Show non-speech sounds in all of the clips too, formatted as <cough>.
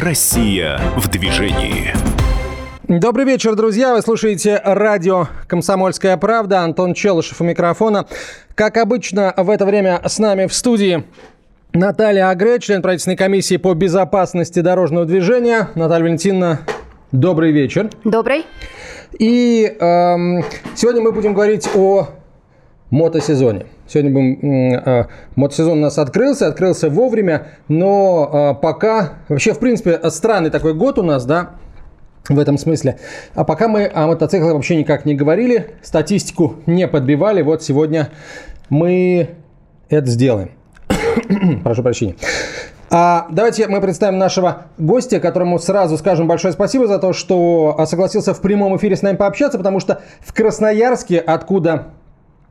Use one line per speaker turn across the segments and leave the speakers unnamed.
Россия в движении.
Добрый вечер, друзья. Вы слушаете радио «Комсомольская правда». Антон Челышев у микрофона. Как обычно, в это время с нами в студии Наталья Агре, член правительственной комиссии по безопасности дорожного движения. Наталья Валентиновна, добрый вечер.
Добрый.
И эм, сегодня мы будем говорить о мотосезоне. Сегодня будем, э, мотосезон у нас открылся, открылся вовремя, но э, пока, вообще, в принципе, странный такой год у нас, да, в этом смысле. А пока мы о мотоциклах вообще никак не говорили, статистику не подбивали, вот сегодня мы это сделаем. <coughs> Прошу прощения. А давайте мы представим нашего гостя, которому сразу скажем большое спасибо за то, что согласился в прямом эфире с нами пообщаться, потому что в Красноярске, откуда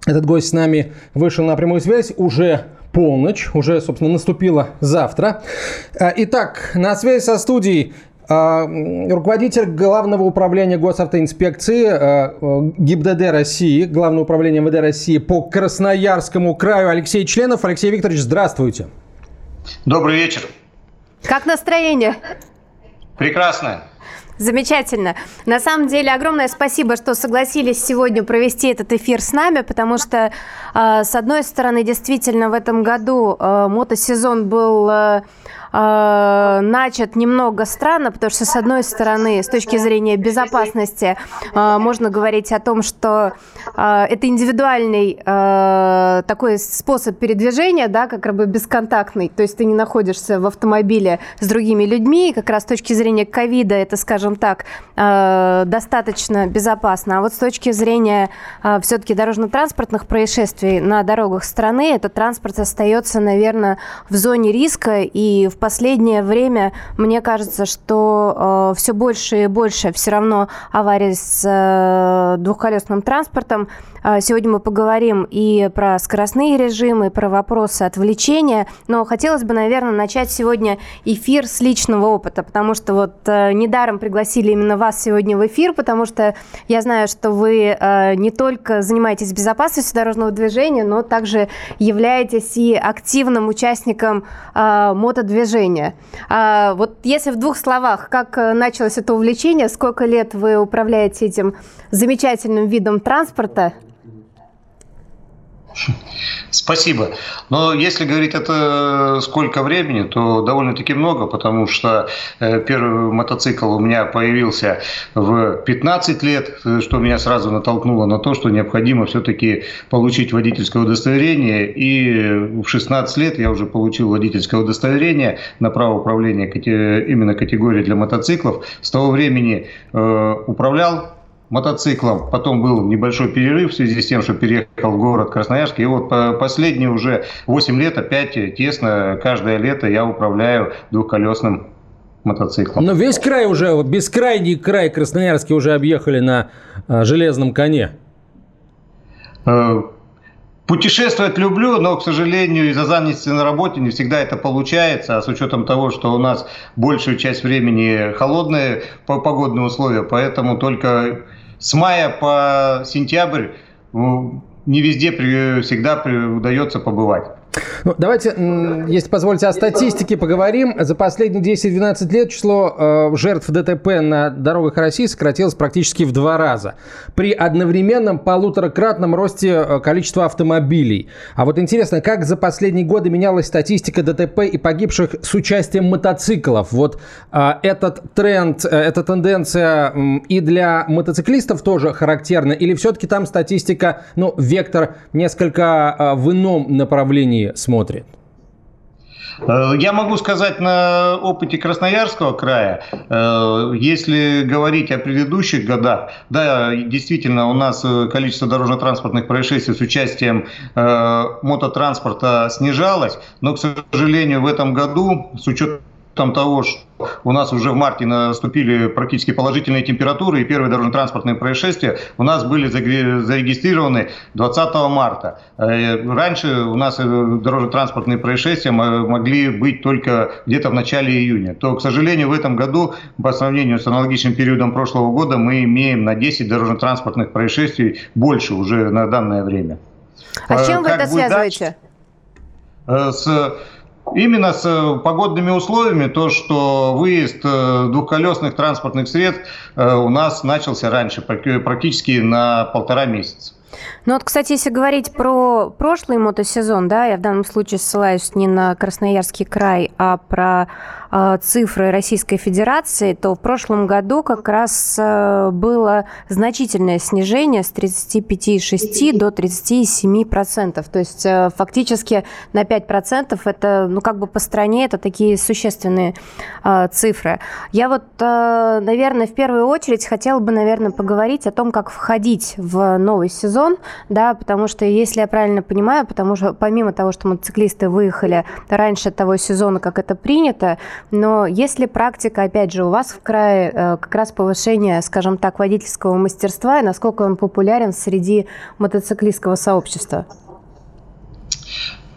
этот гость с нами вышел на прямую связь, уже полночь, уже, собственно, наступила завтра. А, итак, на связи со студией а, руководитель Главного управления госавтоинспекции а, ГИБДД России, Главное управление МВД России по Красноярскому краю Алексей Членов. Алексей Викторович, здравствуйте.
Добрый вечер.
Как настроение?
Прекрасное.
Замечательно. На самом деле, огромное спасибо, что согласились сегодня провести этот эфир с нами, потому что, э, с одной стороны, действительно, в этом году э, мотосезон был э, начат немного странно, потому что, с одной стороны, с точки зрения безопасности, э, можно говорить о том, что э, это индивидуальный э, такой способ передвижения, да, как бы бесконтактный, то есть ты не находишься в автомобиле с другими людьми, и как раз с точки зрения ковида это, скажем так, э, достаточно безопасно. А вот с точки зрения э, все-таки дорожно-транспортных происшествий на дорогах страны, этот транспорт остается, наверное, в зоне риска, и в последнее время мне кажется, что э, все больше и больше все равно аварий с э, двухколесным транспортом. Э, сегодня мы поговорим и про скоростные режимы, и про вопросы отвлечения, но хотелось бы, наверное, начать сегодня эфир с личного опыта, потому что вот э, недаром пригласили именно вас сегодня в эфир, потому что я знаю, что вы э, не только занимаетесь безопасностью дорожного движения, но также являетесь и активным участником э, мотодвижения движения. А, вот если в двух словах, как началось это увлечение, сколько лет вы управляете этим замечательным видом транспорта? <laughs>
Спасибо. Но если говорить это сколько времени, то довольно-таки много, потому что э, первый мотоцикл у меня появился в 15 лет, что меня сразу натолкнуло на то, что необходимо все-таки получить водительское удостоверение. И в 16 лет я уже получил водительское удостоверение на право управления именно категории для мотоциклов. С того времени э, управлял мотоциклом. Потом был небольшой перерыв в связи с тем, что переехал в город Красноярск. И вот последние уже 8 лет опять тесно, каждое лето я управляю двухколесным мотоциклом.
Но весь край уже, бескрайний край Красноярский уже объехали на а, железном коне.
Э, путешествовать люблю, но, к сожалению, из-за занятости на работе не всегда это получается, а с учетом того, что у нас большую часть времени холодные погодные условия, поэтому только с мая по сентябрь ну, не везде всегда удается побывать.
Ну, давайте, если позволите, о статистике поговорим. За последние 10-12 лет число э, жертв ДТП на дорогах России сократилось практически в два раза. При одновременном полуторакратном росте э, количества автомобилей. А вот интересно, как за последние годы менялась статистика ДТП и погибших с участием мотоциклов? Вот э, этот тренд, э, эта тенденция э, и для мотоциклистов тоже характерна? Или все-таки там статистика, ну, вектор несколько э, в ином направлении смотрит?
Э, я могу сказать на опыте Красноярского края, э, если говорить о предыдущих годах, да, действительно, у нас э, количество дорожно-транспортных происшествий с участием мототранспорта снижалось, но, к сожалению, в этом году, с учетом учетом того, что у нас уже в марте наступили практически положительные температуры, и первые дорожно-транспортные происшествия у нас были зарегистрированы 20 марта. Э, раньше у нас э, дорожно-транспортные происшествия могли быть только где-то в начале июня. То, к сожалению, в этом году, по сравнению с аналогичным периодом прошлого года, мы имеем на 10 дорожно-транспортных происшествий больше уже на данное время.
А с чем вы э, как это связываете?
С Именно с э, погодными условиями, то, что выезд э, двухколесных транспортных средств э, у нас начался раньше, практически на полтора месяца.
Ну вот, кстати, если говорить про прошлый мотосезон, да, я в данном случае ссылаюсь не на Красноярский край, а про цифры Российской Федерации, то в прошлом году как раз э, было значительное снижение с 35,6 до 37%. То есть э, фактически на 5% это, ну как бы по стране, это такие существенные э, цифры. Я вот, э, наверное, в первую очередь хотела бы, наверное, поговорить о том, как входить в новый сезон, да, потому что, если я правильно понимаю, потому что помимо того, что мотоциклисты выехали раньше того сезона, как это принято, но если практика, опять же, у вас в крае э, как раз повышение, скажем так, водительского мастерства, и насколько он популярен среди мотоциклистского сообщества?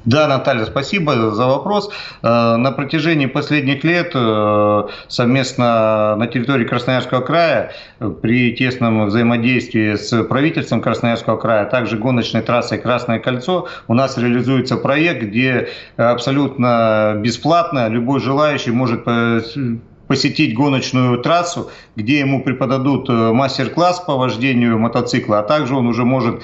Да, Наталья, спасибо за вопрос. Э, на протяжении последних лет э, совместно на территории Красноярского края при тесном взаимодействии с правительством Красноярского края, а также гоночной трассой «Красное кольцо» у нас реализуется проект, где абсолютно бесплатно любой желающий может посетить гоночную трассу, где ему преподадут э, мастер-класс по вождению мотоцикла, а также он уже может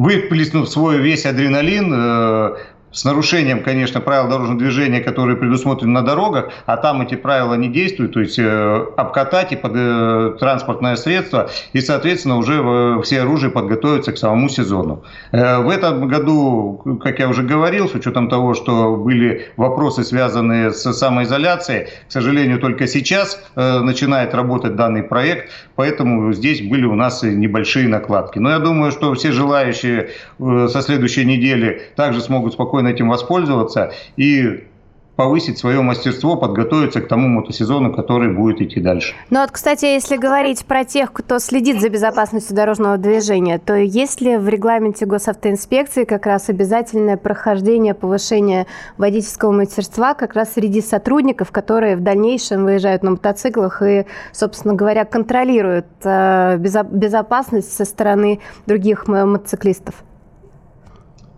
выплеснув свой весь адреналин, э, с нарушением, конечно, правил дорожного движения, которые предусмотрены на дорогах, а там эти правила не действуют, то есть э, обкатать и под э, транспортное средство, и, соответственно, уже э, все оружия подготовятся к самому сезону. Э, в этом году, как я уже говорил, с учетом того, что были вопросы, связанные с самоизоляцией, к сожалению, только сейчас э, начинает работать данный проект, поэтому здесь были у нас небольшие накладки. Но я думаю, что все желающие э, со следующей недели также смогут спокойно этим воспользоваться и повысить свое мастерство, подготовиться к тому мотосезону, который будет идти дальше.
Ну вот, кстати, если говорить про тех, кто следит за безопасностью дорожного движения, то есть ли в регламенте госавтоинспекции как раз обязательное прохождение, повышение водительского мастерства как раз среди сотрудников, которые в дальнейшем выезжают на мотоциклах и, собственно говоря, контролируют э, безопасность со стороны других мотоциклистов?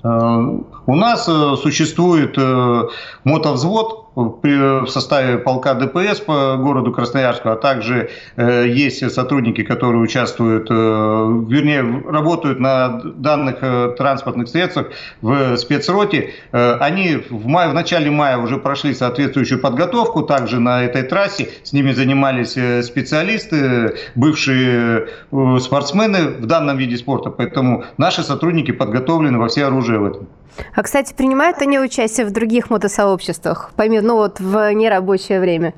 Э, у нас э, существует э, мотовзвод, в составе полка ДПС по городу Красноярску, а также э, есть сотрудники, которые участвуют, э, вернее, работают на данных э, транспортных средствах в спецроте. Они в, мае, в начале мая уже прошли соответствующую подготовку, также на этой трассе с ними занимались специалисты, бывшие спортсмены в данном виде спорта, поэтому наши сотрудники подготовлены во все оружие в этом.
А, кстати, принимают они участие в других мотосообществах, помимо, ну вот в нерабочее время?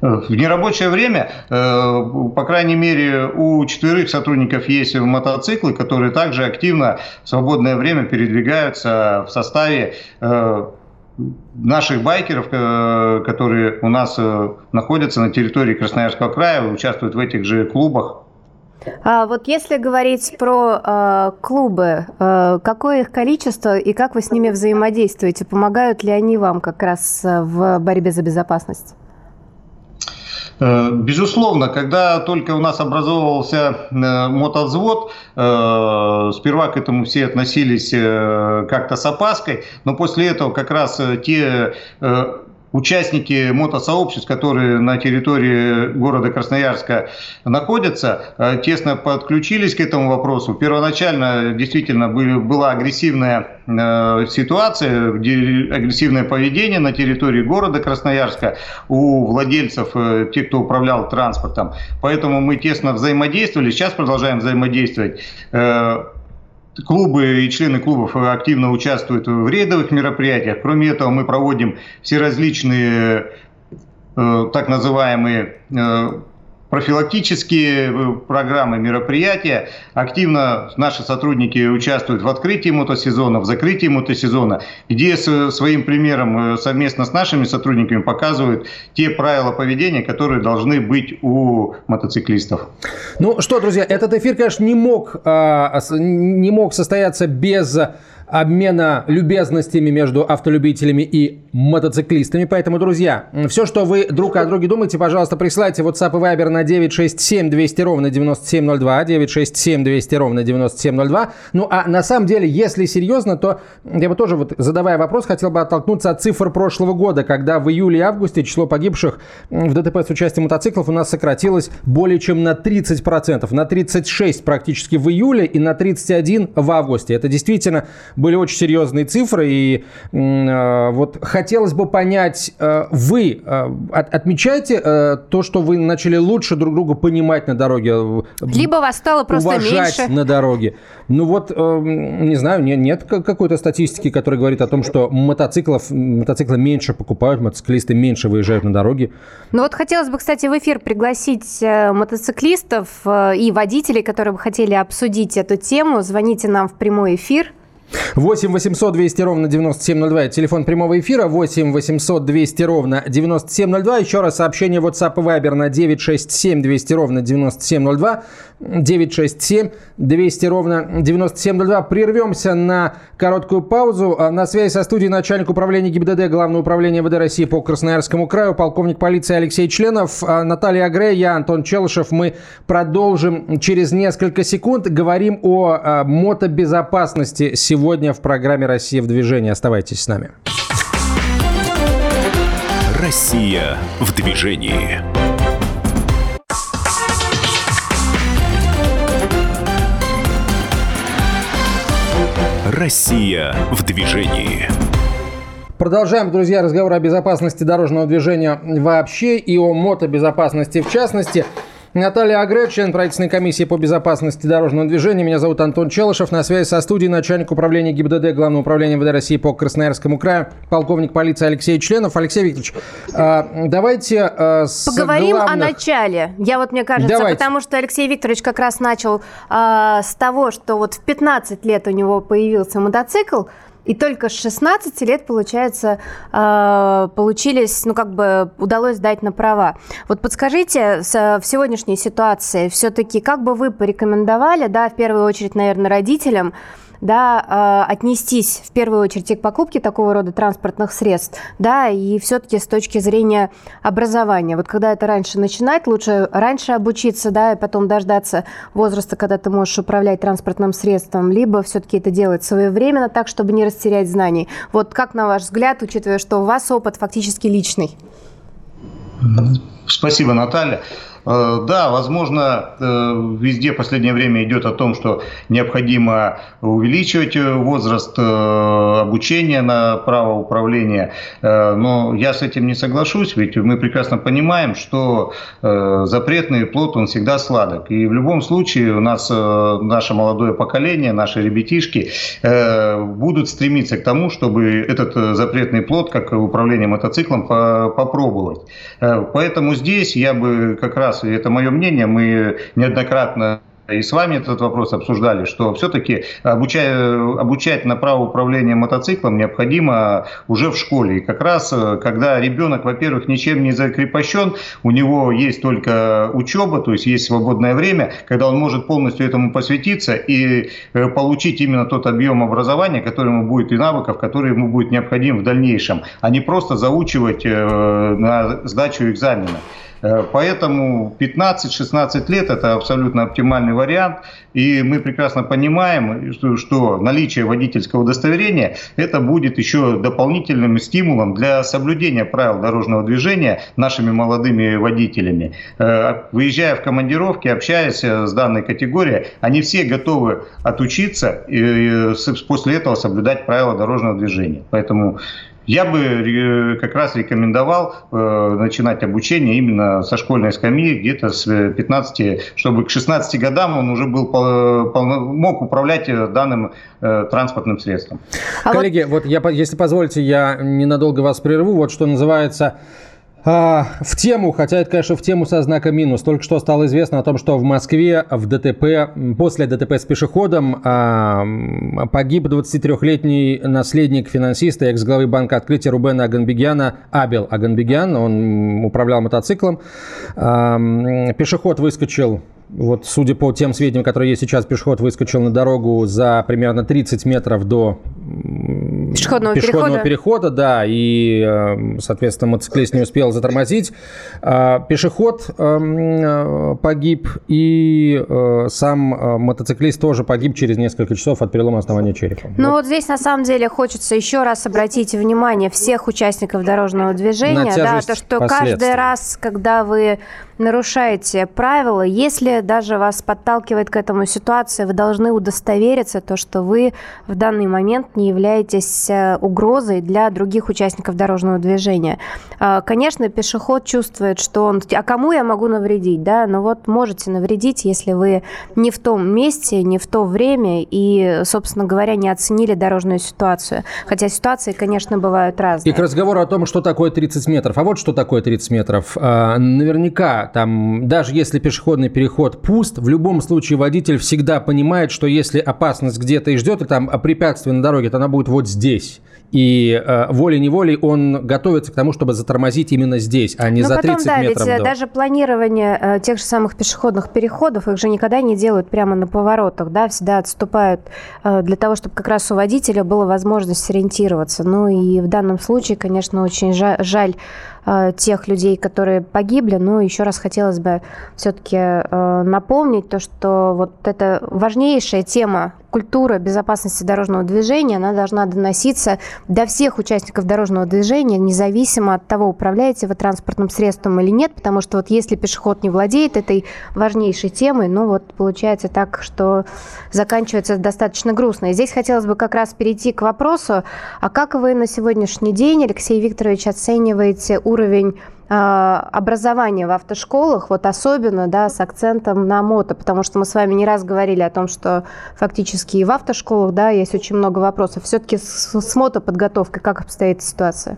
В нерабочее время, э, по крайней мере, у четверых сотрудников есть мотоциклы, которые также активно в свободное время передвигаются в составе э, наших байкеров, э, которые у нас находятся на территории Красноярского края, участвуют в этих же клубах.
А вот если говорить про э, клубы, э, какое их количество и как вы с ними взаимодействуете? Помогают ли они вам как раз э, в борьбе за безопасность?
Э, безусловно, когда только у нас образовывался э, мотовзвод, сперва к этому все относились как-то с опаской, но после этого как раз те участники мотосообществ, которые на территории города Красноярска находятся, э, тесно подключились к этому вопросу. Первоначально действительно была агрессивная э, ситуация, агрессивное поведение на территории города Красноярска у владельцев, э, тех, кто управлял транспортом. Поэтому мы тесно взаимодействовали, сейчас продолжаем взаимодействовать клубы и члены клубов активно участвуют в рейдовых мероприятиях. Кроме этого, мы проводим все различные э, так называемые э, профилактические э, программы, мероприятия. Активно наши сотрудники участвуют в открытии мотосезона, в закрытии мотосезона, где своим примером э, совместно с нашими сотрудниками показывают те правила поведения, которые должны быть у мотоциклистов.
Ну что, друзья, этот эфир, конечно, не мог, а, не мог состояться без обмена любезностями между автолюбителями и мотоциклистами. Поэтому, друзья, все, что вы друг о друге думаете, пожалуйста, присылайте WhatsApp и Viber на 967 200 ровно 9702, 967 200 ровно 9702. Ну, а на самом деле, если серьезно, то я бы тоже, вот задавая вопрос, хотел бы оттолкнуться от цифр прошлого года, когда в июле и августе число погибших в ДТП с участием мотоциклов у нас сократилось более чем на 30%, на 36 практически в июле и на 31 в августе. Это действительно были очень серьезные цифры, и э, вот хотелось бы понять, э, вы э, от, отмечаете э, то, что вы начали лучше друг друга понимать на дороге? Э,
Либо вас стало просто
уважать
меньше.
на дороге. Ну вот, э, не знаю, нет, нет какой-то статистики, которая говорит о том, что мотоциклов, мотоциклы меньше покупают, мотоциклисты меньше выезжают на дороги.
Ну вот хотелось бы, кстати, в эфир пригласить э, мотоциклистов э, и водителей, которые бы хотели обсудить эту тему. Звоните нам в прямой эфир.
8 800 200 ровно 9702. Это телефон прямого эфира. 8 800 200 ровно 9702. Еще раз сообщение WhatsApp и Viber на 967 200 ровно 9702. 967 200 ровно 9702. Прервемся на короткую паузу. А На связи со студией начальник управления ГИБДД Главного управления ВД России по Красноярскому краю, полковник полиции Алексей Членов, а Наталья Агре, я Антон Челышев. Мы продолжим через несколько секунд. Говорим о а, мотобезопасности сегодня в программе «Россия в движении». Оставайтесь с нами.
Россия в движении. Россия в движении.
Продолжаем, друзья, разговор о безопасности дорожного движения вообще и о мотобезопасности в частности. Наталья Агре, член правительственной комиссии по безопасности дорожного движения. Меня зовут Антон Челышев. На связи со студией начальник управления ГИБДД Главного управления МВД России по Красноярскому краю, полковник полиции Алексей Членов. Алексей Викторович, а, давайте а, с
Поговорим
главных...
о начале. Я вот, мне кажется,
Давайте.
потому что Алексей Викторович как раз начал а, с того, что вот в 15 лет у него появился мотоцикл, и только с 16 лет, получается, а, получились, ну, как бы удалось дать на права. Вот подскажите, с- в сегодняшней ситуации все-таки, как бы вы порекомендовали, да, в первую очередь, наверное, родителям, да, а, отнестись в первую очередь к покупке такого рода транспортных средств, да, и все-таки с точки зрения образования. Вот когда это раньше начинать, лучше раньше обучиться, да, и потом дождаться возраста, когда ты можешь управлять транспортным средством, либо все-таки это делать своевременно так, чтобы не растерять знаний. Вот как, на ваш взгляд, учитывая, что у вас опыт фактически личный?
Спасибо, Наталья. Э, Да, возможно, э, везде в последнее время идет о том, что необходимо увеличивать э, возраст обучения на право управления, но я с этим не соглашусь, ведь мы прекрасно понимаем, что запретный плод, он всегда сладок. И в любом случае у нас наше молодое поколение, наши ребятишки будут стремиться к тому, чтобы этот запретный плод, как управление мотоциклом, по- попробовать. Поэтому здесь я бы как раз, и это мое мнение, мы неоднократно и с вами этот вопрос обсуждали, что все-таки обучать, обучать на право управления мотоциклом необходимо уже в школе. И как раз, когда ребенок, во-первых, ничем не закрепощен, у него есть только учеба, то есть есть свободное время, когда он может полностью этому посвятиться и э, получить именно тот объем образования, который ему будет и навыков, который ему будет необходим в дальнейшем, а не просто заучивать э, на сдачу экзамена. Э, Поэтому 15-16 лет это абсолютно оптимальный вариант. И мы прекрасно понимаем, что, наличие водительского удостоверения это будет еще дополнительным стимулом для соблюдения правил дорожного движения нашими молодыми водителями. Э, Выезжая в командировки, общаясь э, с данной категорией, они все готовы отучиться и после этого соблюдать правила дорожного движения. Поэтому я бы э, как раз рекомендовал э, начинать обучение именно со школьной скамьи, где-то с э, 15, чтобы к 16 годам он уже был пол- полно- мог управлять э, данным э, транспортным средством.
А
Коллеги, вот, я, по- если позволите, я ненадолго вас прерву. Вот что называется А, в тему, хотя это, конечно, в тему со знаком минус. Только что стало известно о том, что в Москве в ДТП, после ДТП с пешеходом а, погиб 23-летний наследник финансиста, экс-главы банка открытия Рубена Аганбегяна, Абел Аганбегян. Он управлял мотоциклом. А, пешеход выскочил вот, судя по тем сведениям, которые есть сейчас, пешеход выскочил на дорогу за примерно 30 метров до
пешеходного,
пешеходного перехода. перехода, да, и, э, соответственно, мотоциклист не успел затормозить. А, пешеход эм, э, погиб, и э, сам мотоциклист тоже погиб через несколько часов от перелома основания черепа.
Ну вот. вот здесь, на самом деле, хочется еще раз обратить внимание всех участников дорожного движения, да, то, что каждый раз, когда вы нарушаете правила, если даже вас подталкивает к этому ситуация, вы должны удостовериться, то, что вы в данный момент не являетесь э, угрозой для других участников дорожного движения. А, конечно, пешеход чувствует, что он... А кому я могу навредить? Да? Но вот можете навредить, если вы не в том месте, не в то время и, собственно говоря, не оценили дорожную ситуацию. Хотя ситуации, конечно, бывают разные.
И к разговору о том, что такое 30 метров. А вот что такое 30 метров. А, наверняка там, даже если пешеходный переход пуст, в любом случае водитель всегда понимает, что если опасность где-то и ждет, и там препятствие на дороге, то она будет вот здесь. И э, волей-неволей он готовится к тому, чтобы затормозить именно здесь, а не Но за потом, 30
да,
метров.
Ведь
до.
даже планирование э, тех же самых пешеходных переходов, их же никогда не делают прямо на поворотах, да, всегда отступают э, для того, чтобы как раз у водителя была возможность сориентироваться. Ну и в данном случае, конечно, очень жаль, жаль Э, тех людей, которые погибли. Но еще раз хотелось бы все-таки э, напомнить то, что вот эта важнейшая тема культура безопасности дорожного движения, она должна доноситься до всех участников дорожного движения, независимо от того, управляете вы транспортным средством или нет, потому что вот если пешеход не владеет этой важнейшей темой, ну вот получается так, что заканчивается достаточно грустно. И здесь хотелось бы как раз перейти к вопросу, а как вы на сегодняшний день, Алексей Викторович, оцениваете уровень а, образования в автошколах, вот особенно, да, с акцентом на мото, потому что мы с вами не раз говорили о том, что фактически и в автошколах, да, есть очень много вопросов. Все-таки с, с мотоподготовкой как обстоит ситуация?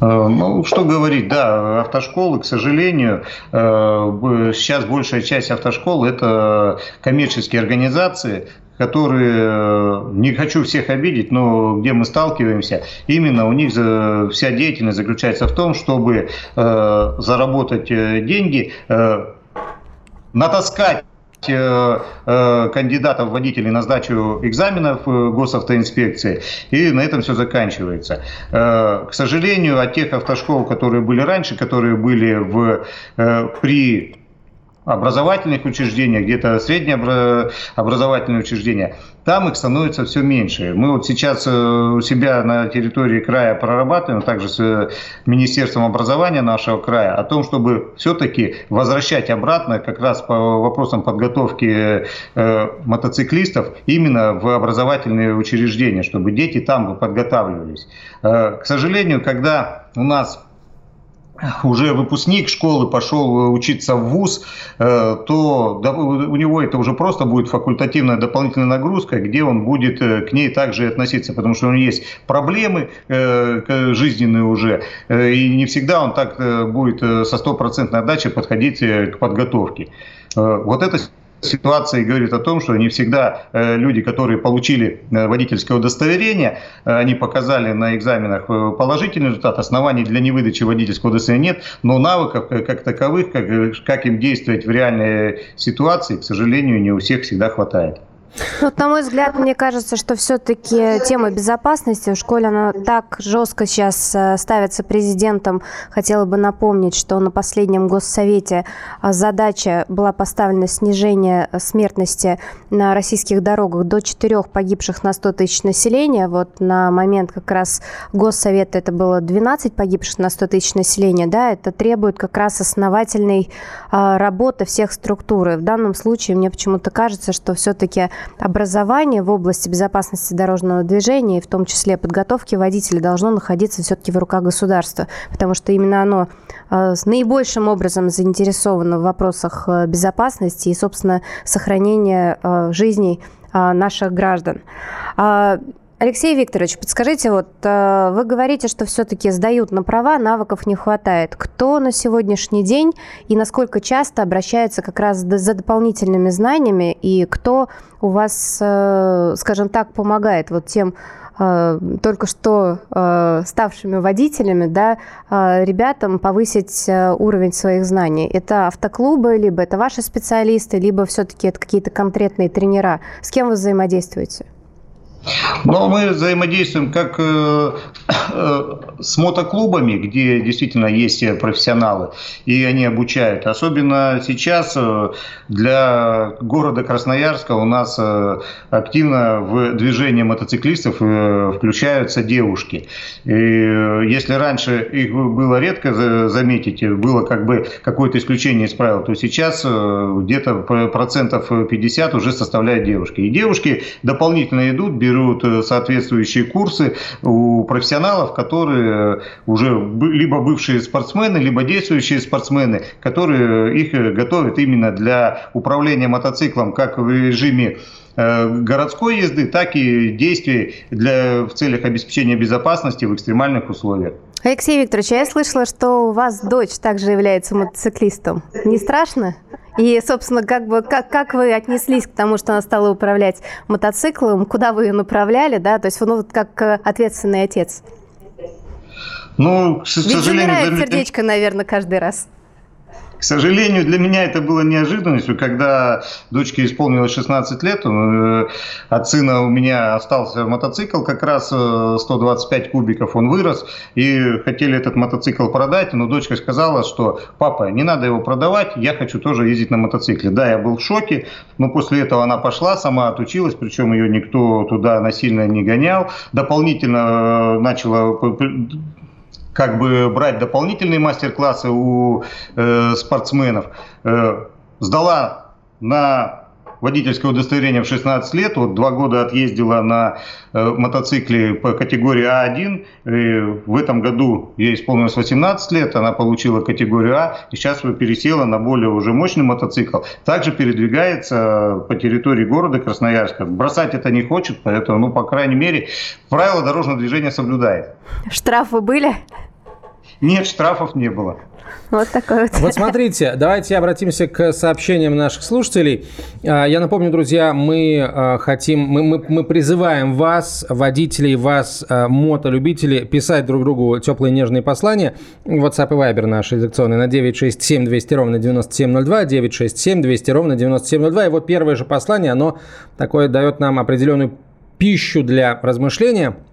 Э, ну, что говорить, да, автошколы, к сожалению, э, сейчас большая часть автошкол – это коммерческие организации, которые, не хочу всех обидеть, но где мы сталкиваемся, именно у них вся деятельность заключается в том, чтобы э, заработать э, деньги, э, натаскать э, э, кандидатов водителей на сдачу экзаменов госавтоинспекции, и на этом все заканчивается. К сожалению, от тех автошкол, которые были раньше, которые были в, при образовательных учреждениях, где-то средние образовательные учреждения, там их становится все меньше. Мы вот сейчас э, у себя на территории края прорабатываем, также с э, Министерством образования нашего края, о том, чтобы все-таки возвращать обратно как раз по вопросам подготовки э, мотоциклистов именно в образовательные учреждения, чтобы дети там подготавливались. К сожалению, когда у нас уже выпускник школы пошел учиться в ВУЗ, э, то у него это уже просто будет факультативная дополнительная нагрузка, где он будет э, к ней также относиться, потому что у него есть проблемы э, жизненные уже, и не всегда он так будет со стопроцентной отдачей подходить к подготовке. Вот это ситуации говорит о том, что не всегда э, люди, которые получили э, водительское удостоверение, э, они показали на экзаменах положительный результат, оснований для невыдачи водительского удостоверения нет, но навыков как таковых, как, как им действовать в реальной ситуации, к сожалению, не у всех всегда хватает.
Ну, на мой взгляд, мне кажется, что все-таки тема безопасности в школе, она так жестко сейчас э, ставится президентом. Хотела бы напомнить, что на последнем госсовете э, задача была поставлена снижение э, смертности на российских дорогах до 4 погибших на 100 тысяч населения. Вот на момент как раз госсовета это было 12 погибших на 100 тысяч населения. Да, это требует как раз основательной работы всех структур. И в данном случае мне почему-то кажется, что все-таки образование в области безопасности дорожного движения, в том числе подготовки водителя, должно находиться все-таки в руках государства, потому что именно оно э, с наибольшим образом заинтересовано в вопросах э, безопасности и, собственно, сохранения э, жизней наших граждан. Алексей Викторович, подскажите, вот э, вы говорите, что все-таки сдают на права, навыков не хватает. Кто на сегодняшний день и насколько часто обращается как раз за дополнительными знаниями, и кто у вас, э, скажем так, помогает вот тем э, только что ставшими водителями, да, ребятам повысить уровень своих знаний? Это автоклубы, либо это ваши специалисты, либо все-таки это какие-то конкретные тренера? С кем вы взаимодействуете?
Но мы взаимодействуем как э, э, <coughs> с мотоклубами, где действительно есть профессионалы, и они обучают. Особенно сейчас э, для города Красноярска у нас активно в движение мотоциклистов включаются девушки. И если раньше их было редко заметить, было как бы какое-то исключение из правил, то сейчас где-то процентов 50 уже составляют девушки. И девушки дополнительно идут, берут берут э, соответствующие курсы у профессионалов, которые уже либо бывшие спортсмены, либо действующие спортсмены, которые их готовят именно для управления мотоциклом как в режиме э, городской езды, так и действий для, в целях обеспечения безопасности в экстремальных условиях.
Алексей Викторович, я слышала, что у вас дочь также является мотоциклистом. Не страшно? И, собственно, как, бы, как, как вы отнеслись к тому, что она стала управлять мотоциклом, куда вы ее направляли, да, то есть, ну, вот как э, ответственный отец?
Ну, к сожалению... Ведь замирает
сердечко, наверное, каждый раз.
К сожалению, для меня это было неожиданностью, когда дочке исполнилось 16 лет, э, от сына у меня остался мотоцикл, как раз 125 э, кубиков он вырос, и хотели этот мотоцикл продать, но дочка сказала, что папа, не надо его продавать, я хочу тоже ездить на мотоцикле. Да, я был в шоке, но после этого она пошла, сама отучилась, причем ее никто туда насильно не гонял, дополнительно э, начала как бы брать дополнительные мастер-классы у э, спортсменов. Э, сдала на водительское удостоверение в 16 лет, вот два года отъездила на э, мотоцикле по категории А1, и в этом году ей исполнилось 18 лет, она получила категорию А, и сейчас пересела на более уже мощный мотоцикл. Также передвигается по территории города Красноярска. Бросать это не хочет, поэтому, ну, по крайней мере, правила дорожного движения соблюдает.
Штрафы были?
Нет, штрафов не было.
Вот такой вот.
Вот смотрите, давайте обратимся к сообщениям наших слушателей. А, я напомню, друзья, мы а, хотим, мы, мы, мы призываем вас, водителей, вас, а, мотолюбителей, писать друг другу теплые нежные послания. WhatsApp и Viber наш редакционный на 967 200 ровно 9702, 967 200 ровно 9702. И вот первое же послание, оно такое дает нам определенную пищу для размышления –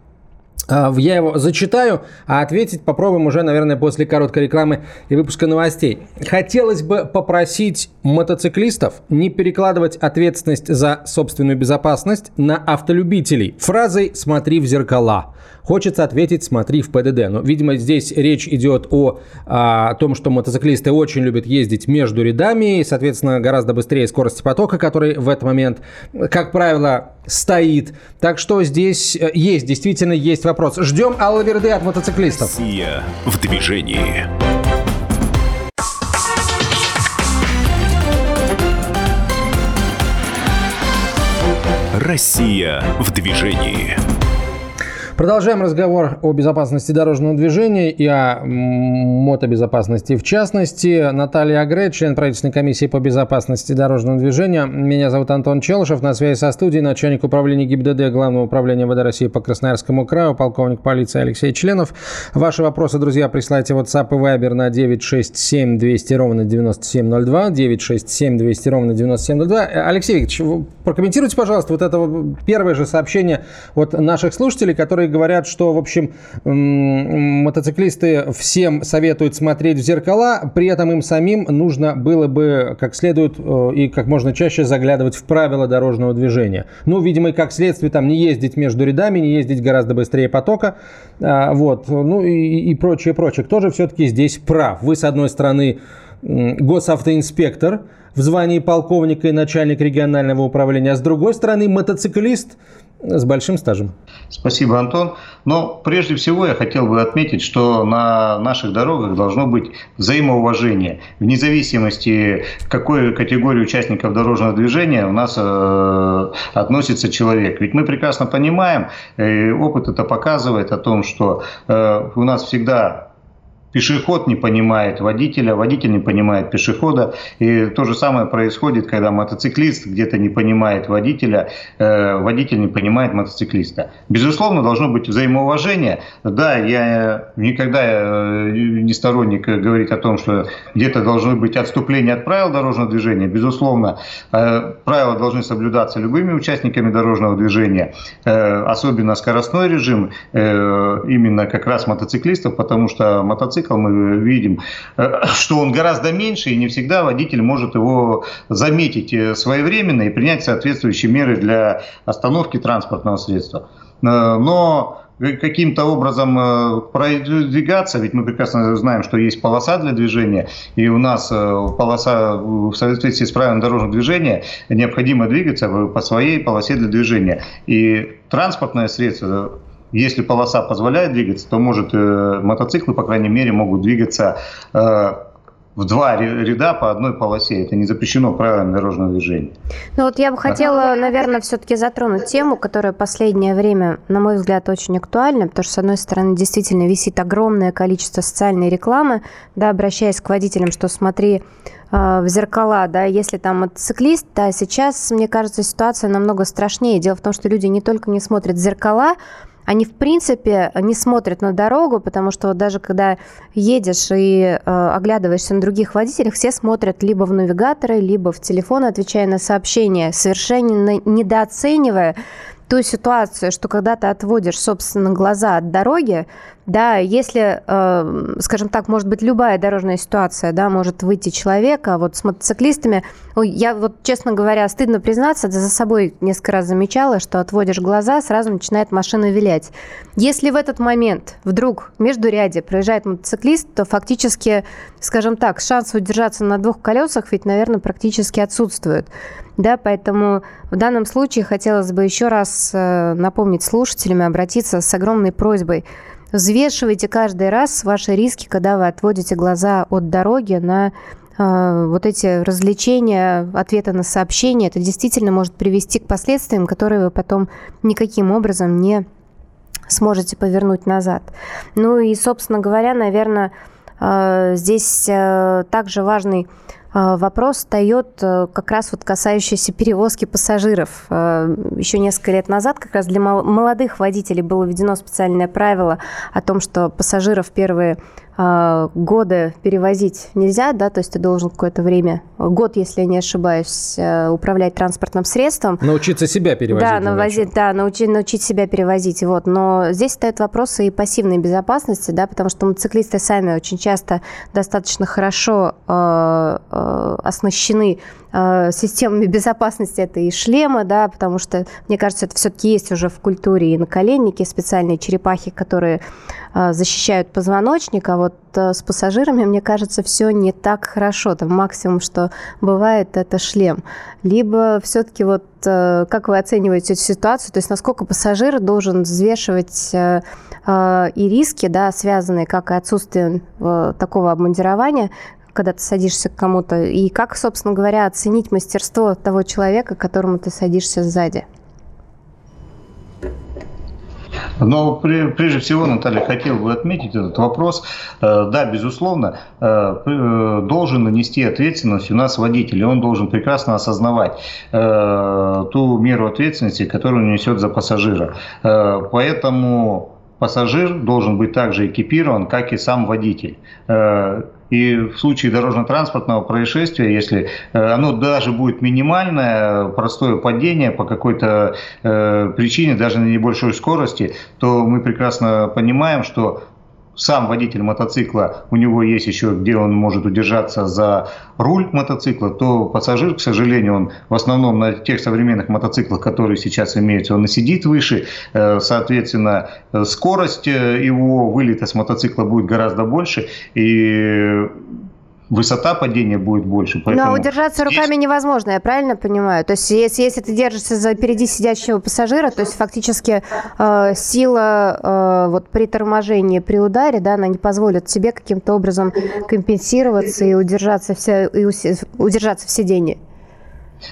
я его зачитаю, а ответить попробуем уже, наверное, после короткой рекламы и выпуска новостей. Хотелось бы попросить мотоциклистов не перекладывать ответственность за собственную безопасность на автолюбителей фразой «смотри в зеркала». Хочется ответить «смотри в ПДД». Но, видимо, здесь речь идет о, а, о том, что мотоциклисты очень любят ездить между рядами и, соответственно, гораздо быстрее скорости потока, который в этот момент, как правило, стоит. Так что здесь э, есть, действительно есть вопрос. Ждем Алла Верды от мотоциклистов.
Россия в движении. Россия в движении.
Продолжаем разговор о безопасности дорожного движения и о мотобезопасности в частности. Наталья Агре, член правительственной комиссии по безопасности дорожного движения. Меня зовут Антон Челышев. На связи со студией начальник управления ГИБДД Главного управления ВД России по Красноярскому краю, полковник полиции Алексей Членов. Ваши вопросы, друзья, присылайте WhatsApp и Viber на 967 200 ровно 9702, 967 200 ровно 9702. Алексей Викторович, прокомментируйте, пожалуйста, вот это первое же сообщение от наших слушателей, которые говорят, что, в общем, мотоциклисты всем советуют смотреть в зеркала, при этом им самим нужно было бы как следует э, и как можно чаще заглядывать в правила дорожного движения. Ну, видимо, и как следствие там не ездить между рядами, не ездить гораздо быстрее потока, а, вот, ну и, и прочее, прочее. Кто же все-таки здесь прав? Вы, с одной стороны, госавтоинспектор в звании полковника и начальник регионального управления, а с другой стороны мотоциклист с большим стажем.
Спасибо, Антон. Но прежде всего я хотел бы отметить, что на наших дорогах должно быть взаимоуважение. Вне зависимости, к какой категории участников дорожного движения у нас э, относится человек. Ведь мы прекрасно понимаем, э, опыт это показывает о том, что э, у нас всегда Пешеход не понимает водителя, водитель не понимает пешехода. И то же самое происходит, когда мотоциклист где-то не понимает водителя, э, водитель не понимает мотоциклиста. Безусловно, должно быть взаимоуважение. Да, я никогда э, не сторонник говорить о том, что где-то должно быть отступление от правил дорожного движения. Безусловно, э, правила должны соблюдаться любыми участниками дорожного движения, э, особенно скоростной режим, э, именно как раз мотоциклистов, потому что мотоцикл мотоцикл, мы видим, э, что он гораздо меньше, и не всегда водитель может его заметить э, своевременно и принять соответствующие меры для остановки транспортного средства. Э, но каким-то образом продвигаться, ведь мы прекрасно знаем, что есть полоса для движения, и у нас полоса в соответствии с правилами дорожного движения необходимо двигаться по своей полосе для движения. И транспортное средство если полоса позволяет двигаться, то может э, мотоциклы, по крайней мере, могут двигаться э, в два ряда по одной полосе. Это не запрещено правилами дорожного движения.
Ну вот я бы хотела, наверное, все-таки затронуть тему, которая последнее время, на мой взгляд, очень актуальна, потому что, с одной стороны, действительно висит огромное количество социальной рекламы, да, обращаясь к водителям, что смотри э, в зеркала, да, если там мотоциклист, да, сейчас, мне кажется, ситуация намного страшнее. Дело в том, что люди не только не смотрят в зеркала, они, в принципе, не смотрят на дорогу, потому что даже когда едешь и э, оглядываешься на других водителей, все смотрят либо в навигаторы, либо в телефон, отвечая на сообщения, совершенно недооценивая ту ситуацию, что когда ты отводишь, собственно, глаза от дороги, да, если, э, скажем так, может быть любая дорожная ситуация, да, может выйти человек, а вот с мотоциклистами, я вот, честно говоря, стыдно признаться, за собой несколько раз замечала, что отводишь глаза, сразу начинает машина вилять. Если в этот момент вдруг между ряде проезжает мотоциклист, то фактически, скажем так, шанс удержаться на двух колесах ведь, наверное, практически отсутствует. Да, поэтому в данном случае хотелось бы еще раз э, напомнить слушателям и обратиться с огромной просьбой – Взвешивайте каждый раз ваши риски, когда вы отводите глаза от дороги на э, вот эти развлечения, ответы на сообщения. Это действительно может привести к последствиям, которые вы потом никаким образом не сможете повернуть назад. Ну и, собственно говоря, наверное, э, здесь э, также важный а, вопрос встает э, как раз вот касающийся перевозки пассажиров. Э, еще несколько лет назад как раз для молодых водителей было введено специальное правило о том, что пассажиров первые а, годы перевозить нельзя, да, то есть ты должен какое-то время, год, если я не ошибаюсь, э, управлять транспортным средством.
Научиться себя перевозить.
Да, навозить, да научить, научить себя перевозить. Вот. Но здесь стоят вопросы и пассивной безопасности, да, потому что мотоциклисты сами очень часто достаточно хорошо э, э, оснащены э, системами безопасности. Это и шлемы, да, потому что, мне кажется, это все-таки есть уже в культуре и наколенники, специальные черепахи, которые э, защищают позвоночник, а вот э, с пассажирами, мне кажется, все не так хорошо. Там максимум, что бывает, это шлем. Либо все-таки вот как вы оцениваете эту ситуацию, то есть насколько пассажир должен взвешивать и риски, да, связанные как и отсутствием такого обмундирования, когда ты садишься к кому-то, и как, собственно говоря, оценить мастерство того человека, к которому ты садишься сзади?
Но прежде всего, Наталья, хотел бы отметить этот вопрос. Э, да, безусловно, э, э, должен нанести ответственность у нас водитель, и он должен прекрасно осознавать ту меру ответственности, которую он несет за пассажира. Поэтому пассажир должен быть также экипирован, как и сам водитель. И в случае дорожно-транспортного происшествия, если э, оно даже будет минимальное, простое падение по какой-то э, причине, даже на небольшой скорости, то мы прекрасно понимаем, что сам водитель мотоцикла, у него есть еще, где он может удержаться за руль мотоцикла, то пассажир, к сожалению, он в основном на тех современных мотоциклах, которые сейчас имеются, он и сидит выше, э, соответственно, скорость э, его вылета с мотоцикла будет гораздо больше, и высота падения будет больше.
Поэтому а удержаться здесь... руками невозможно, я правильно понимаю? То есть, если, если ты держишься за впереди сидящего пассажира, то есть фактически э, сила э, вот при торможении, при ударе, да, она не позволит тебе каким-то образом компенсироваться и удержаться, вся, и удержаться в сидении.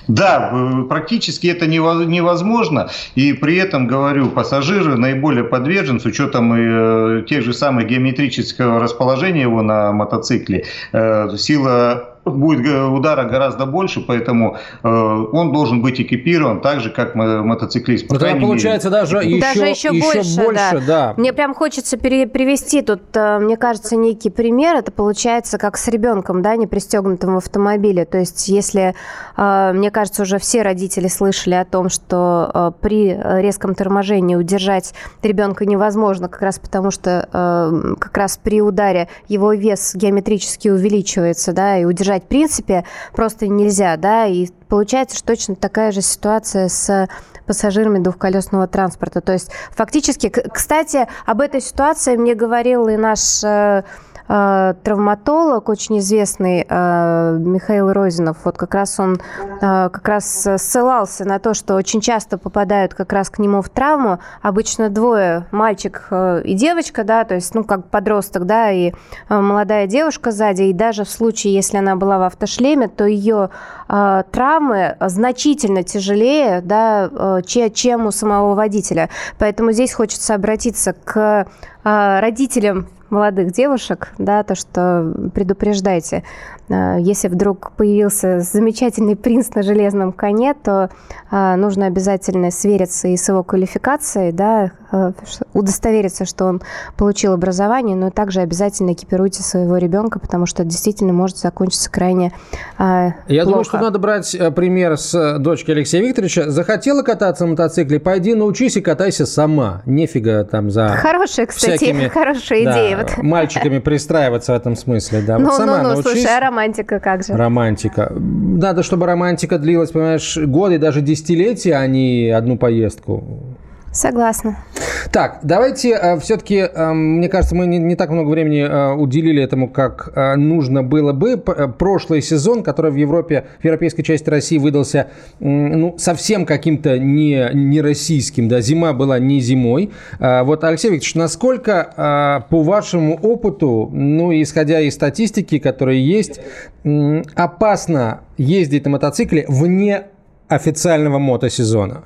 Да, практически это невозможно. И при этом, говорю, пассажиры наиболее подвержены, с учетом э, тех же самых геометрического расположения его на мотоцикле, э, сила будет удара гораздо больше, поэтому э, он должен быть экипирован так же, как мотоциклист.
По тогда получается даже еще, даже еще, еще больше. больше
да. Да. Мне прям хочется пере, привести тут, э, мне кажется, некий пример. Это получается как с ребенком, да, не пристегнутым в автомобиле. То есть если, э, мне кажется, уже все родители слышали о том, что э, при резком торможении удержать ребенка невозможно, как раз потому что э, как раз при ударе его вес геометрически увеличивается, да, и удержать в принципе просто нельзя, да, и получается, что точно такая же ситуация с пассажирами двухколесного транспорта. То есть фактически, кстати, об этой ситуации мне говорил и наш э, травматолог, очень известный э, Михаил Розинов, вот как раз он э, как раз ссылался на то, что очень часто попадают как раз к нему в травму, обычно двое, мальчик э, и девочка, да, то есть, ну, как подросток, да, и э, молодая девушка сзади, и даже в случае, если она была в автошлеме, то ее э, травмы значительно тяжелее, да, э, чем у самого водителя. Поэтому здесь хочется обратиться к э, родителям молодых девушек, да, то, что предупреждайте, э, если вдруг появился замечательный принц на железном коне, то э, нужно обязательно свериться и с его квалификацией, да, удостовериться, что он получил образование, но также обязательно экипируйте своего ребенка, потому что это действительно может закончиться крайне
Я плохо. думаю, что надо брать пример с дочки Алексея Викторовича. Захотела кататься на мотоцикле, пойди научись и катайся сама. Нефига там за
Хорошая, кстати, всякими... <laughs> хорошая идея. Да,
вот. мальчиками пристраиваться в этом смысле, да.
Ну, вот сама ну, ну, научись. слушай, а романтика как же?
Романтика. Надо, чтобы романтика длилась, понимаешь, годы, даже десятилетия, а не одну поездку.
Согласна.
Так, давайте э, все-таки, э, мне кажется, мы не, не так много времени э, уделили этому, как э, нужно было бы. П э, прошлый сезон, который в Европе, в европейской части России выдался э, ну, совсем каким-то не, не российским. Да, зима была не зимой. Э, вот, Алексей Викторович, насколько э, по вашему опыту, ну, исходя из статистики, которая есть, э, опасно ездить на мотоцикле вне официального мотосезона?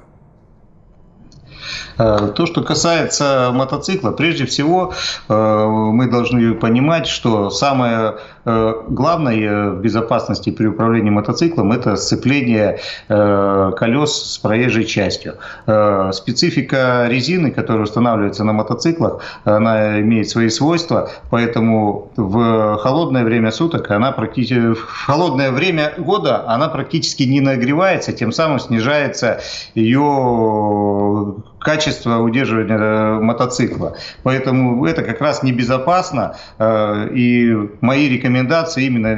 Э, то, что касается мотоцикла, прежде всего э, мы должны понимать, что самое э, главное в безопасности при управлении мотоциклом – это сцепление колес с проезжей частью. Специфика резины, которая устанавливается на мотоциклах, она имеет свои свойства, поэтому в холодное время суток она практически в холодное время года она практически не нагревается, тем самым снижается ее качество удерживания э, мотоцикла. Поэтому это как раз небезопасно. Э, и мои рекомендации именно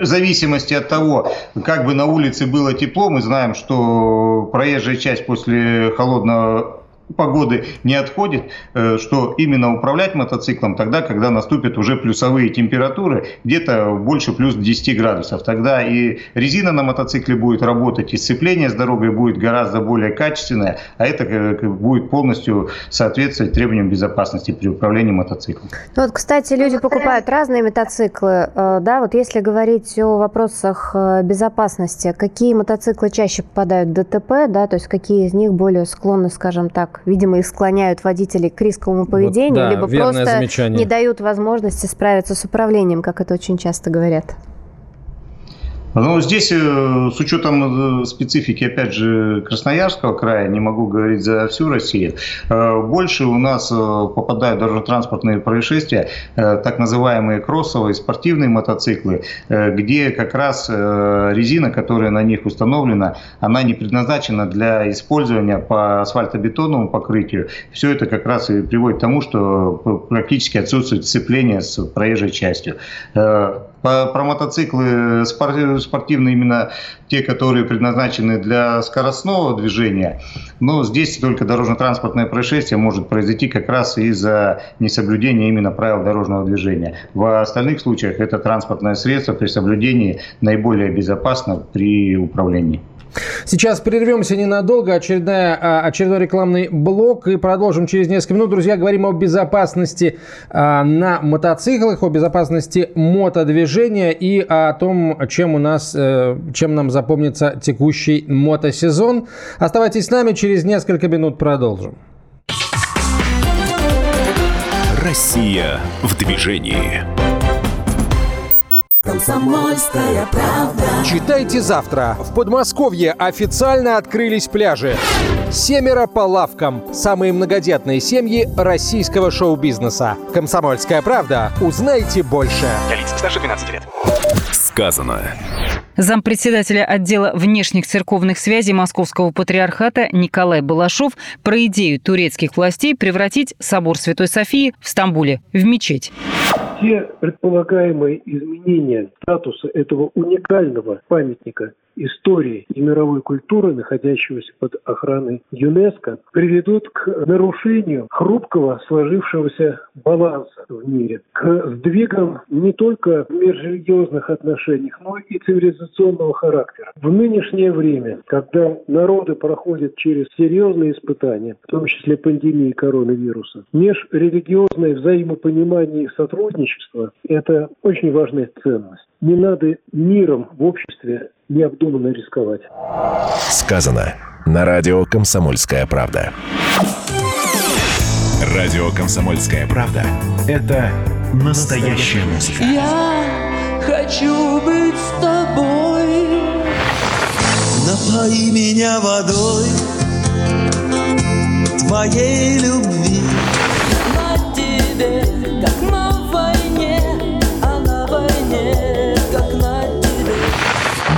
в зависимости от того, как бы на улице было тепло, мы знаем, что проезжая часть после холодного погоды не отходит, э, что именно управлять мотоциклом тогда, когда наступят уже плюсовые температуры, где-то больше плюс 10 градусов. Тогда и резина на мотоцикле будет работать, и сцепление с дорогой будет гораздо более качественное, а это э, будет полностью соответствовать требованиям безопасности при управлении мотоциклом.
Ну вот, кстати, люди покупают разные мотоциклы. Э, да, вот если говорить о вопросах безопасности, какие мотоциклы чаще попадают в ДТП, да, то есть какие из них более склонны, скажем так, видимо, их склоняют водители к рисковому поведению, вот, да, либо просто замечание. не дают возможности справиться с управлением, как это очень часто говорят.
Ну, здесь э, с учетом э, специфики, опять же, Красноярского края, не могу говорить за всю Россию, э, больше у нас попадают дорожно-транспортные происшествия, так называемые кроссовые спортивные мотоциклы, где как раз резина, которая на них установлена, она не предназначена для использования по асфальтобетонному покрытию. Все это как раз и приводит к тому, что практически отсутствует сцепление с проезжей частью. Про мотоциклы спортивные именно те, которые предназначены для скоростного движения. Но здесь только дорожно-транспортное происшествие может произойти как раз из-за несоблюдения именно правил дорожного движения. В остальных случаях это транспортное средство при соблюдении наиболее безопасно при управлении.
Сейчас прервемся ненадолго, очередная, а, очередной рекламный блок и продолжим через несколько минут. Друзья, говорим о безопасности а, на мотоциклах, о безопасности мотодвижения и о том, чем у нас, э, чем нам запомнится текущий мотосезон. Оставайтесь с нами, через несколько минут продолжим.
Россия в движении.
Комсомольская правда.
Читайте завтра. В Подмосковье официально открылись пляжи. Семеро по лавкам. Самые многодетные семьи российского шоу-бизнеса. Комсомольская правда. Узнайте больше.
Для лиц старше 12 лет. Сказано.
Зампредседателя отдела внешних церковных связей Московского патриархата Николай Балашов про идею турецких властей превратить собор Святой Софии в Стамбуле в мечеть.
Все предполагаемые изменения статуса этого уникального памятника истории и мировой культуры, находящегося под охраной ЮНЕСКО, приведут к нарушению хрупкого сложившегося баланса в мире, к сдвигам не только в межрелигиозных отношениях, но и цивилизационного характера. В нынешнее время, когда народы проходят через серьезные испытания, в том числе пандемии коронавируса, межрелигиозное взаимопонимание и сотрудничество – это очень важная ценность. Не надо миром в обществе необдуманно рисковать.
Сказано на радио «Комсомольская правда». Радио «Комсомольская правда» — это настоящая музыка.
Я хочу быть с тобой. Напои меня водой твоей любви.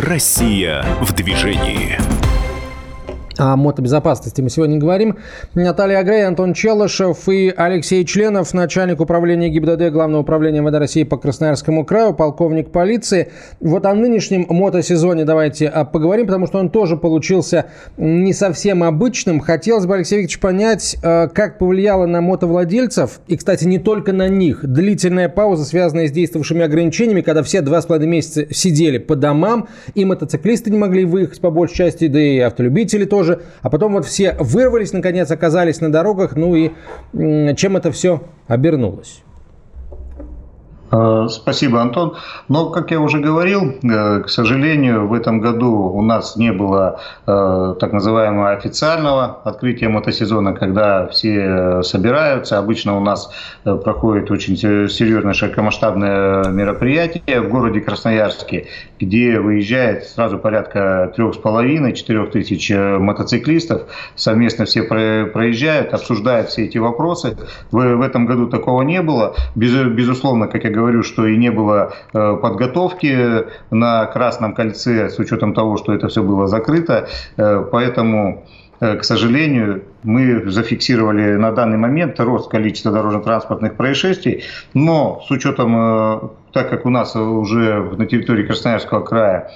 Россия в движении.
О мотобезопасности мы сегодня говорим. Наталья Агрей, Антон Челышев и Алексей Членов, начальник управления ГИБДД Главного управления МВД России по Красноярскому краю, полковник полиции. Вот о нынешнем мотосезоне давайте а, поговорим, потому что он тоже получился не совсем обычным. Хотелось бы, Алексей Викторович, понять, а, как повлияло на мотовладельцев, и, кстати, не только на них, длительная пауза, связанная с действовавшими ограничениями, когда все два с половиной месяца сидели по домам, и мотоциклисты не могли выехать по большей части, да и автолюбители тоже. А потом вот все вырвались, наконец, оказались на дорогах. Ну и чем это все обернулось?
Э, Спасибо, Антон. Но, как я уже говорил, э, к сожалению, в этом году у нас не было э, так называемого официального открытия мотосезона, когда все собираются. Обычно у нас проходит очень се- серьезное широкомасштабное мероприятие в городе Красноярске, где выезжает сразу порядка трех с половиной, четырех тысяч мотоциклистов. Совместно все про- проезжают, обсуждают все эти вопросы. В, этом году такого не было. Без- безусловно, как я говорю, что и не было э, подготовки на Красном кольце, с учетом того, что это все было закрыто. Э, поэтому, э, к сожалению, мы зафиксировали на данный момент рост количества дорожно-транспортных происшествий, но с учетом, так как у нас уже на территории Красноярского края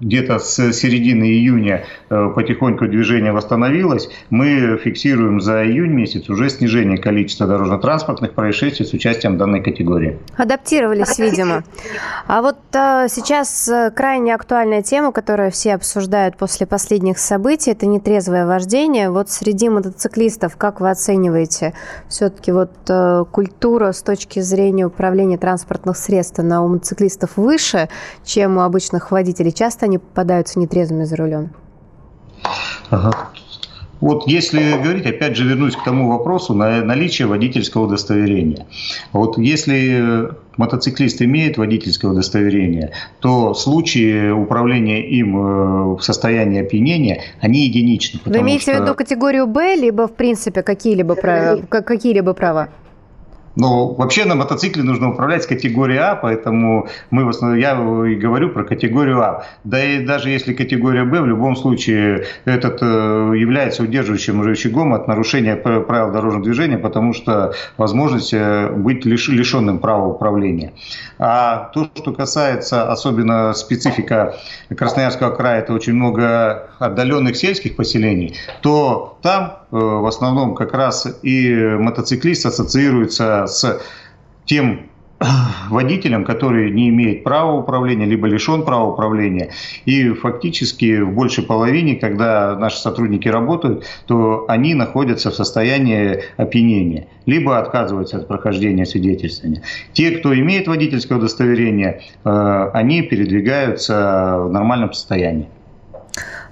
где-то с середины июня э, потихоньку движение восстановилось, мы фиксируем за июнь месяц уже снижение количества дорожно-транспортных происшествий с участием данной категории.
Адаптировались, видимо. А вот а, сейчас э, крайне актуальная тема, которую все обсуждают после последних событий, это нетрезвое вождение. Вот среди мотоциклистов, как вы оцениваете все-таки вот э, культура с точки зрения управления транспортных средств, она у мотоциклистов выше, чем у обычных водителей? Часто они попадаются нетрезвыми за рулем?
Ага. Вот если говорить, опять же вернусь к тому вопросу на наличие водительского удостоверения. Вот если мотоциклист имеет водительское удостоверение, то случаи управления им э, в состоянии опьянения, они единичны.
Вы имеете что... в виду категорию Б, либо в принципе какие-либо права? Какие-либо права?
Но вообще на мотоцикле нужно управлять категорией А, поэтому мы в основном, я и говорю про категорию А. Да и даже если категория Б, в любом случае этот э, является удерживающим рычагом от нарушения правил дорожного движения, потому что возможность э, быть лиш, лишенным права управления. А то, что касается особенно специфика Красноярского края, это очень много отдаленных сельских поселений, то там в основном как раз и мотоциклист ассоциируется с тем <clears throat> водителем, который не имеет права управления, либо лишен права управления. И фактически в большей половине, когда наши сотрудники работают, то они находятся в состоянии опьянения, либо отказываются от прохождения свидетельствования. Те, кто имеет водительское удостоверение, э, они передвигаются в нормальном состоянии.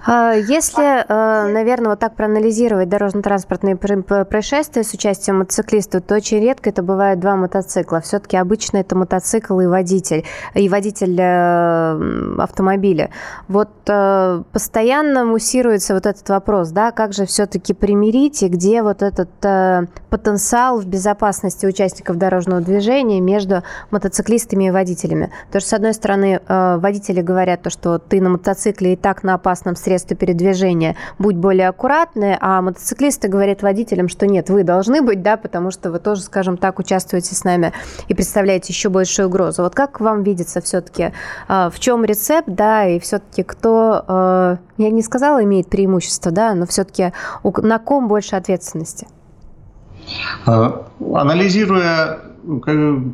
А, если, э, наверное, вот так проанализировать дорожно-транспортные происшествия с участием мотоциклистов, то очень редко это бывают два мотоцикла. Все-таки обычно это мотоцикл и водитель, и водитель э, автомобиля. Вот э, постоянно муссируется вот этот вопрос, да, как же все-таки примирить и где вот этот потенциал в безопасности участников дорожного движения между мотоциклистами и водителями. Потому что, с одной стороны, водители говорят то, что ты на мотоцикле и так на опасном средстве средства передвижения, будь более аккуратны, а мотоциклисты говорят водителям, что нет, вы должны быть, да, потому что вы тоже, скажем так, участвуете с нами и представляете еще большую угрозу. Вот как вам видится все-таки, а, в чем рецепт, да, и все-таки кто, а, я не сказала, имеет преимущество, да, но все-таки на ком больше ответственности?
А, анализируя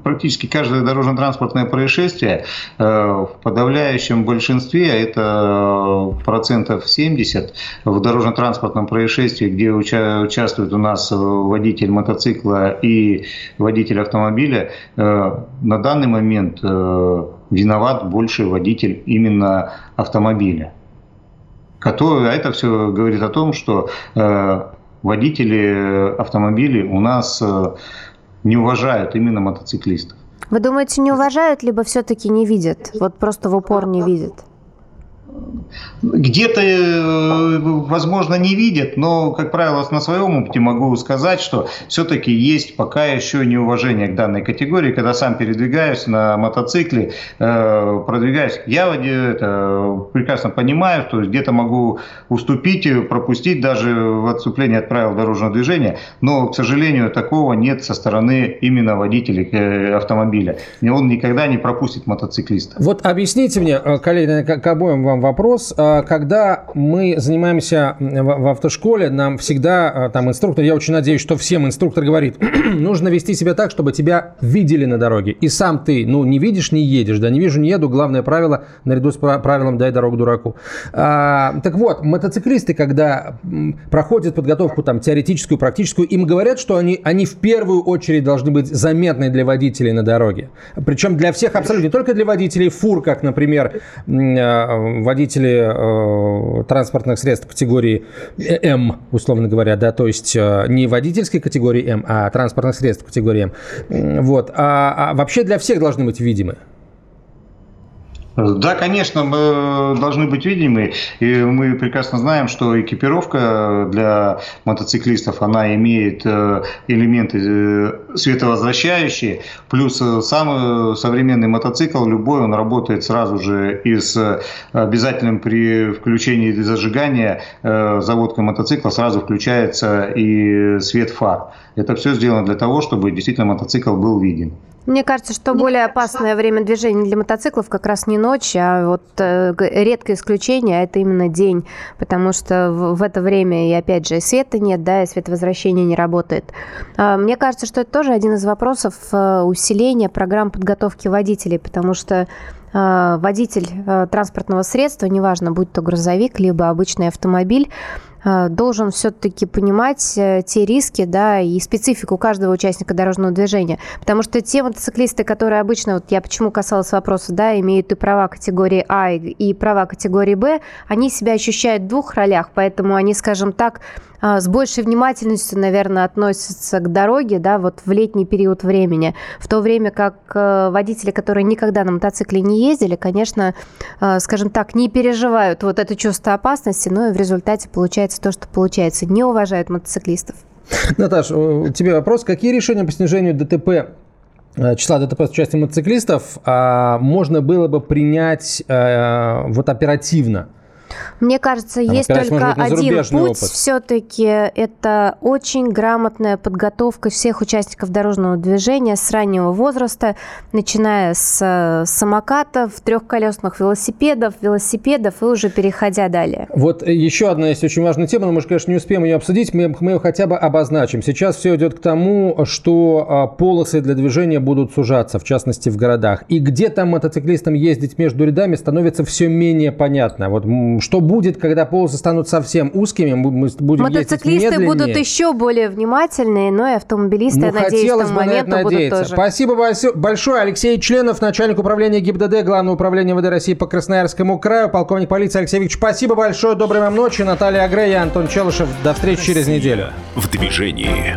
практически каждое дорожно-транспортное происшествие э, в подавляющем большинстве, а это процентов 70, в дорожно-транспортном происшествии, где участвует у нас водитель мотоцикла и водитель автомобиля, э, на данный момент э, виноват больше водитель именно автомобиля. Который, а это все говорит о том, что водители автомобилей у нас не уважают именно мотоциклистов.
Вы думаете, не уважают, либо все-таки не видят? Вот просто в упор не видят?
Где-то, э, возможно, не видят, но, как правило, на своем опыте могу сказать, что все-таки есть пока еще неуважение к данной категории, когда сам передвигаюсь на мотоцикле, э, продвигаюсь. Я это прекрасно понимаю, что где-то могу уступить, пропустить даже в отступлении от правил дорожного движения, но, к сожалению, такого нет со стороны именно водителей э, автомобиля. Он никогда не пропустит мотоциклиста.
Вот объясните мне, коллеги, к обоим вам вопрос. А, когда мы занимаемся в автошколе, нам всегда а, там инструктор, я очень надеюсь, что всем инструктор говорит, <clears throat> нужно вести себя так, чтобы тебя видели на дороге. И сам ты, ну, не видишь, не едешь, да, не вижу, не еду. Главное правило, наряду с правилом «дай дорогу дураку». А, так вот, мотоциклисты, когда проходят подготовку там теоретическую, практическую, им говорят, что они, они в первую очередь должны быть заметны для водителей на дороге. Причем для всех абсолютно, не только для водителей фур, как, например, а, водители э, транспортных средств категории М, условно говоря, да, то есть э, не водительской категории М, а транспортных средств категории М. Вот. А, а вообще для всех должны быть видимы.
Да, конечно, мы должны быть видимы, и мы прекрасно знаем, что экипировка для мотоциклистов, она имеет э, элементы э, световозвращающие, плюс э, самый современный мотоцикл, любой, он работает сразу же и с обязательным при включении зажигания заводкой мотоцикла сразу включается и свет фар. Это все сделано для того, чтобы действительно мотоцикл был виден.
Мне кажется, что более опасное время движения для мотоциклов как раз не ночь, а вот э, редкое исключение, а это именно день, потому что в, в это время и опять же света нет, да, и световозвращение не работает. А, мне кажется, что это тоже один из вопросов э, усиления программ подготовки водителей, потому что э, водитель транспортного средства, неважно, будь то грузовик, либо обычный автомобиль, Э, должен все-таки понимать э, те риски, да, и специфику каждого участника дорожного движения. Потому что те мотоциклисты, которые обычно, вот я почему касалась вопроса, да, имеют и права категории А, и права категории Б, они себя ощущают в двух ролях, поэтому они, скажем так, с большей внимательностью, наверное, относятся к дороге, да, вот в летний период времени, в то время как э, водители, которые никогда на мотоцикле не ездили, конечно, э, скажем так, не переживают вот это чувство опасности, но и в результате получается то, что получается, не уважают мотоциклистов.
Наташ, у тебя вопрос. Какие решения по снижению ДТП э, числа ДТП с участием мотоциклистов а, можно было бы принять а, вот оперативно?
Мне кажется,
Там
есть только
может быть, на
один путь. Все-таки это очень грамотная подготовка всех участников дорожного движения с раннего возраста, начиная с э, самокатов, трехколесных велосипедов, велосипедов и уже переходя далее.
Вот еще одна есть очень важная тема, но мы же, конечно, не успеем ее обсудить, мы, мы ее хотя бы обозначим. Сейчас все идет к тому, что а, полосы для движения будут сужаться, в частности, в городах. И где там мотоциклистам ездить между рядами становится все менее понятно. Вот что будет, когда полосы станут совсем узкими, мы будем
Мотоциклисты будут еще более внимательные, но и автомобилисты,
Ну,
я надеюсь,
хотелось бы на это надеяться.
тоже.
Спасибо большое- большое. Алексей Членов, начальник управления ГИБДД, Главного управления ВД России по Красноярскому краю, полковник полиции Алексей Викторович. Спасибо большое. Доброй вам ночи. Наталья Агрея, Антон Челышев. До встречи через неделю.
В движении.